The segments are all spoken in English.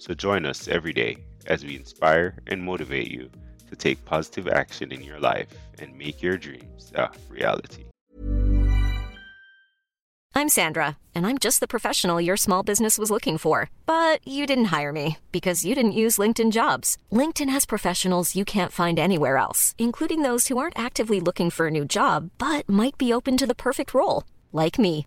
So join us every day as we inspire and motivate you to take positive action in your life and make your dreams a reality. I'm Sandra, and I'm just the professional your small business was looking for. But you didn't hire me because you didn't use LinkedIn jobs. LinkedIn has professionals you can't find anywhere else, including those who aren't actively looking for a new job but might be open to the perfect role, like me.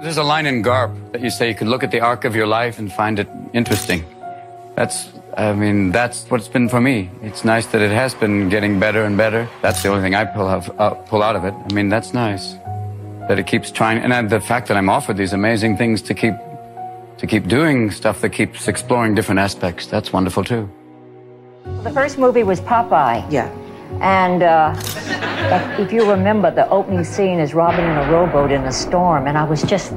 There's a line in Garp that you say you could look at the arc of your life and find it interesting. That's, I mean, that's what it's been for me. It's nice that it has been getting better and better. That's the only thing I pull out, uh, pull out of it. I mean, that's nice that it keeps trying, and the fact that I'm offered these amazing things to keep, to keep doing stuff that keeps exploring different aspects. That's wonderful too. The first movie was Popeye. Yeah. And uh, if, if you remember, the opening scene is Robin in a rowboat in a storm. And I was just,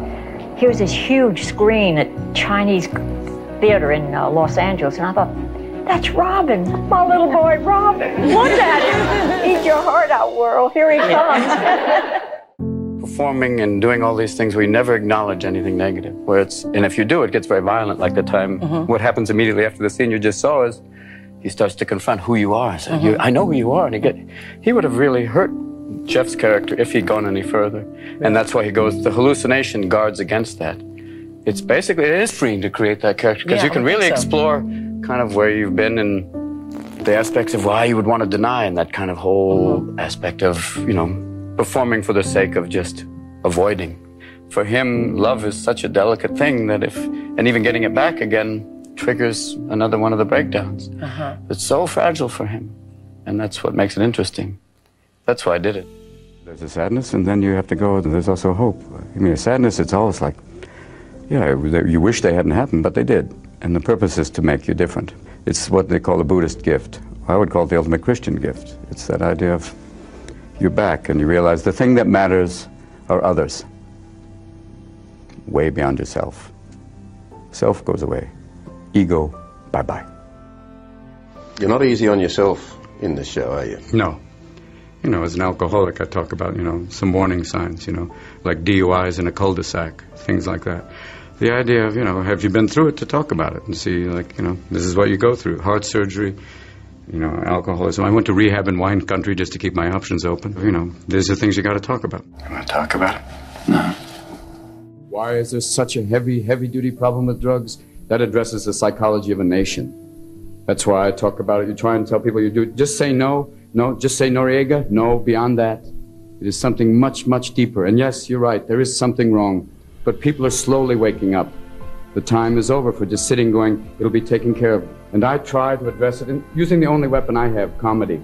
here's this huge screen at Chinese Theater in uh, Los Angeles. And I thought, that's Robin, my little boy Robin. Look at him. Eat your heart out, world. Here he comes. Performing and doing all these things, we never acknowledge anything negative. Where it's, and if you do, it gets very violent. Like the time, what happens immediately after the scene you just saw is, he starts to confront who you are. So you, I know who you are, and he get, he would have really hurt Jeff's character if he'd gone any further, and that's why he goes. The hallucination guards against that. It's basically it is freeing to create that character because Yeah, you can really so. explore kind of where you've been and the aspects of why you would want to deny, and that kind of whole Mm-hmm. aspect of you know performing for the sake of just avoiding. For him, love is such a delicate thing that if and even getting it back again triggers another one of the breakdowns. Uh-huh. It's so fragile for him. And that's what makes it interesting. That's why I did it. There's a sadness, and then you have to go, there's also hope. I mean, a sadness, it's always like, yeah, you wish they hadn't happened, but they did. And the purpose is to make you different. It's what they call a Buddhist gift. I would call it the ultimate Christian gift. It's that idea of you're back and you realize the thing that matters are others, way beyond yourself. Self goes away, ego, bye bye. You're not easy on yourself in this show, are you? No. You know, as an alcoholic, I talk about, you know, some warning signs, you know, like DUIs in a cul-de-sac, things like that. The idea of, you know, have you been through it to talk about it and see, like, you know, this is what you go through. Heart surgery, you know, alcoholism. I went to rehab in wine country just to keep my options open. You know, these are things you got to talk about. You want to talk about it? No. Why is there such a heavy, heavy duty problem with drugs? That addresses the psychology of a nation. That's why I talk about it. You try and tell people you do just say no, no, just say Noriega, no, beyond that. It is something much, much deeper. And yes, you're right, there is something wrong. But people are slowly waking up. The time is over for just sitting going, it'll be taken care of. And I try to address it in, using the only weapon I have, comedy.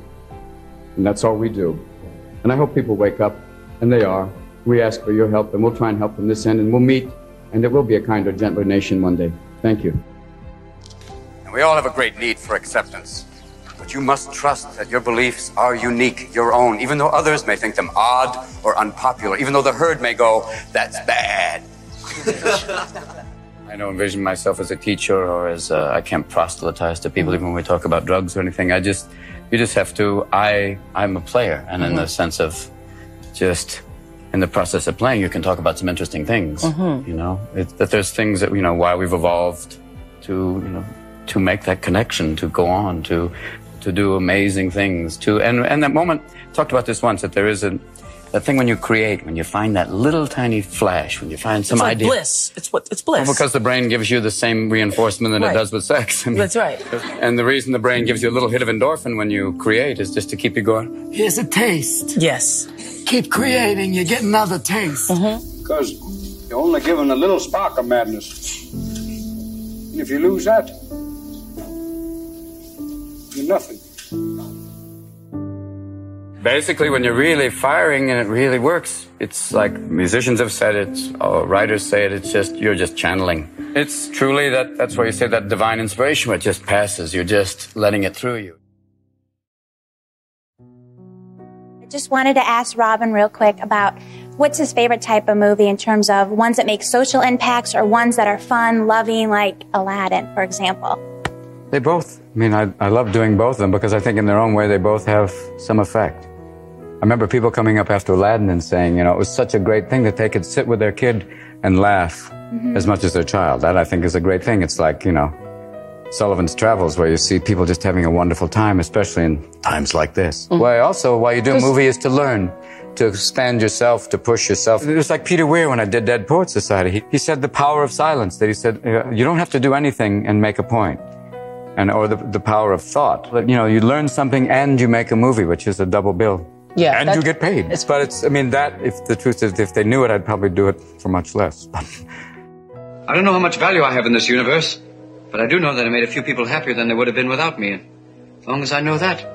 And that's all we do. And I hope people wake up, and they are. We ask for your help, and we'll try and help from this end, and we'll meet, and there will be a kinder, gentler nation one day. Thank you. And we all have a great need for acceptance. But you must trust that your beliefs are unique, your own, even though others may think them odd or unpopular, even though the herd may go, that's bad. I don't envision myself as a teacher or as a, I can't proselytize to people even when we talk about drugs or anything. I just, you just have to, I, I'm a player. And in the mm-hmm. sense of just in the process of playing, you can talk about some interesting things, you know, it, that there's things that, you know, why we've evolved to, you know, to make that connection, to go on, to, to do amazing things, to, and, and that moment, talked about this once, that there is a, that thing when you create, when you find that little tiny flash, when you find some it's like idea. bliss. It's what it's bliss. Well, because the brain gives you the same reinforcement that Right. it does with sex. I mean, That's right. And the reason the brain gives you a little hit of endorphin when you create is just to keep you going. Here's a taste. Yes. Keep creating, you get another taste. Mm-hmm. Because you're only given a little spark of madness. And if you lose that, you're nothing. Basically, when you're really firing and it really works, it's like musicians have said it, or writers say it, it's just, you're just channeling. It's truly that, that's why you say that divine inspiration, where it just passes. You're just letting it through you. I just wanted to ask Robin real quick about what's his favorite type of movie in terms of ones that make social impacts or ones that are fun, loving, like Aladdin, for example. They both. I mean, I, I love doing both of them because I think in their own way they both have some effect. I remember people coming up after Aladdin and saying, you know, it was such a great thing that they could sit with their kid and laugh as much as their child. That I think is a great thing. It's like, you know, Sullivan's Travels where you see people just having a wonderful time, especially in times like this. Why also, why you do a movie is to learn, to expand yourself, to push yourself. It was like Peter Weir when I did Dead Poets Society. He, he said the power of silence, that he said, uh, you don't have to do anything and make a point and or the, the power of thought. But, you know, you learn something and you make a movie, which is a double bill. Yeah, and you get paid. but it's, I mean, that if the truth is, if they knew it, I'd probably do it for much less. I don't know how much value I have in this universe, but I do know that I made a few people happier than they would have been without me. And as long as I know that,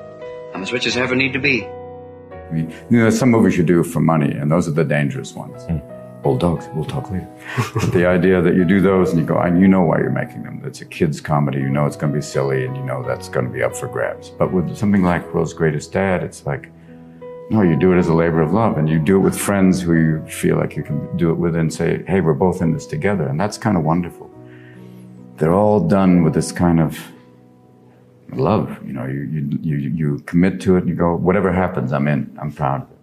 I'm as rich as I ever need to be. I mean, you know, some movies you do for money, and those are the dangerous ones. Hmm. Old dogs, we'll talk later. but the idea that you do those and you go, and you know why you're making them. It's a kid's comedy. You know it's going to be silly, and you know that's going to be up for grabs. But with something like World's Greatest Dad, it's like, no, you do it as a labor of love, and you do it with friends who you feel like you can do it with, and say, hey, we're both in this together, and that's kind of wonderful. They're all done with this kind of love. You know, you you you, you commit to it, and you go, whatever happens, I'm in. I'm proud. of it.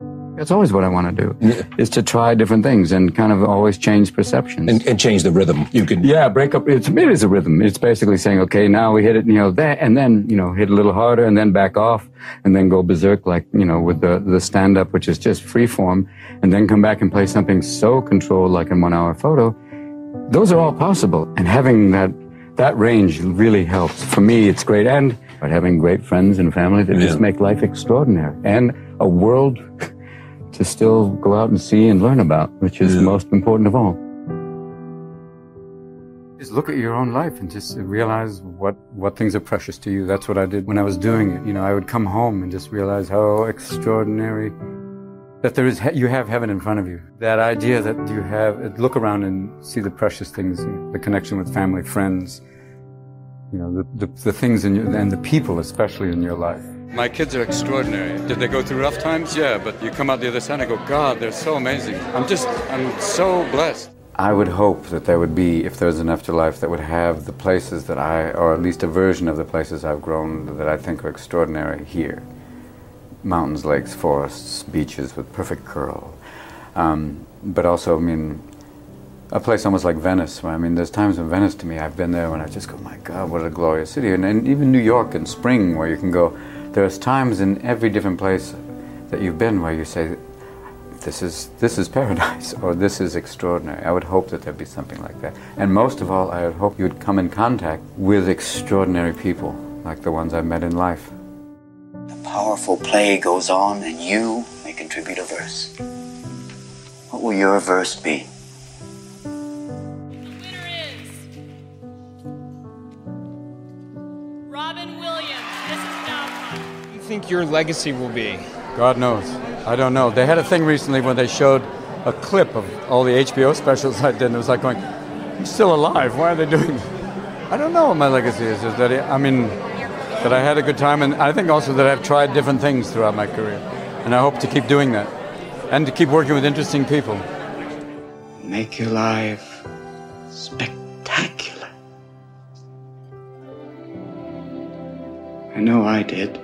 You know. That's always what I want to do. Is to try different things and kind of always change perceptions And, and change the rhythm. You can. yeah, break up. It's, it is a rhythm. It's basically saying, okay, now we hit it, you know, there, and then, you know, hit a little harder and then back off and then go berserk like, you know, with the, the stand up, which is just free form and then come back and play something so controlled like in one hour photo. Those are all possible. And having that, that range really helps. For me, it's great. And but having great friends and family that just make life extraordinary and a world to still go out and see and learn about, which is the most important of all. Just look at your own life and just realize what, what things are precious to you. That's what I did when I was doing it. You know, I would come home and just realize how extraordinary that there is, you have heaven in front of you. That idea that you have, look around and see the precious things, the connection with family, friends, you know, the, the, the things in your, and the people especially in your life. My kids are extraordinary. Did they go through rough times? Yeah, but you come out the other side and go, God, they're so amazing. I'm just, I'm so blessed. I would hope that there would be, if there was an afterlife, that would have the places that I, or at least a version of the places I've grown that I think are extraordinary here. Mountains, lakes, forests, beaches with perfect curl. Um, but also, I mean, a place almost like Venice. I mean, there's times in Venice to me, I've been there when I just go, my God, what a glorious city. And, and even New York in spring, where you can go, there's times in every different place that you've been where you say, this is, this is paradise, or this is extraordinary. I would hope that there'd be something like that. And most of all, I would hope you would come in contact with extraordinary people, like the ones I've met in life. A powerful play goes on, and you may contribute a verse. What will your verse be? Your legacy will be? God knows. I don't know. They had a thing recently when they showed a clip of all the HBO specials I did, and it was like going, I'm still alive. Why are they doing this? I don't know what my legacy is. Is that, I mean, that I had a good time, and I think also that I've tried different things throughout my career. And I hope to keep doing that and to keep working with interesting people. Make your life spectacular. I know I did.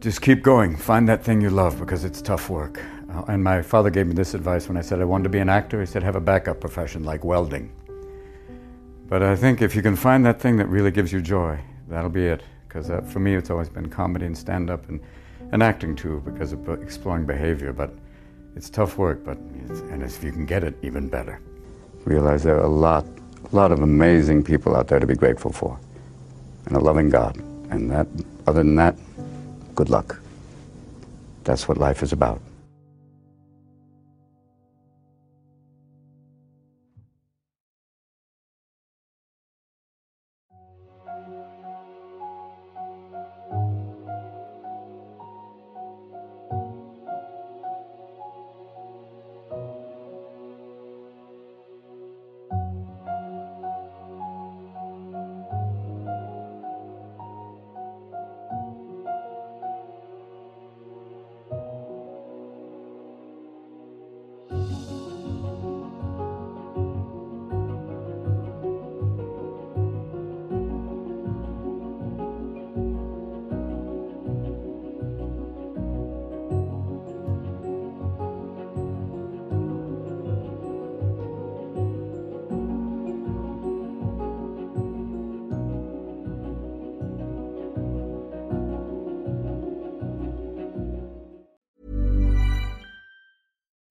Just keep going. Find that thing you love because it's tough work. Uh, and my father gave me this advice when I said I wanted to be an actor. He said, have a backup profession like welding. But I think if you can find that thing that really gives you joy, that'll be it. Because uh, for me, it's always been comedy and stand up and, and acting too, because of exploring behavior. But it's tough work, but and if you can get it, even better. Realize there are a lot, a lot of amazing people out there to be grateful for, and a loving God. And that, other than that, good luck. That's what life is about.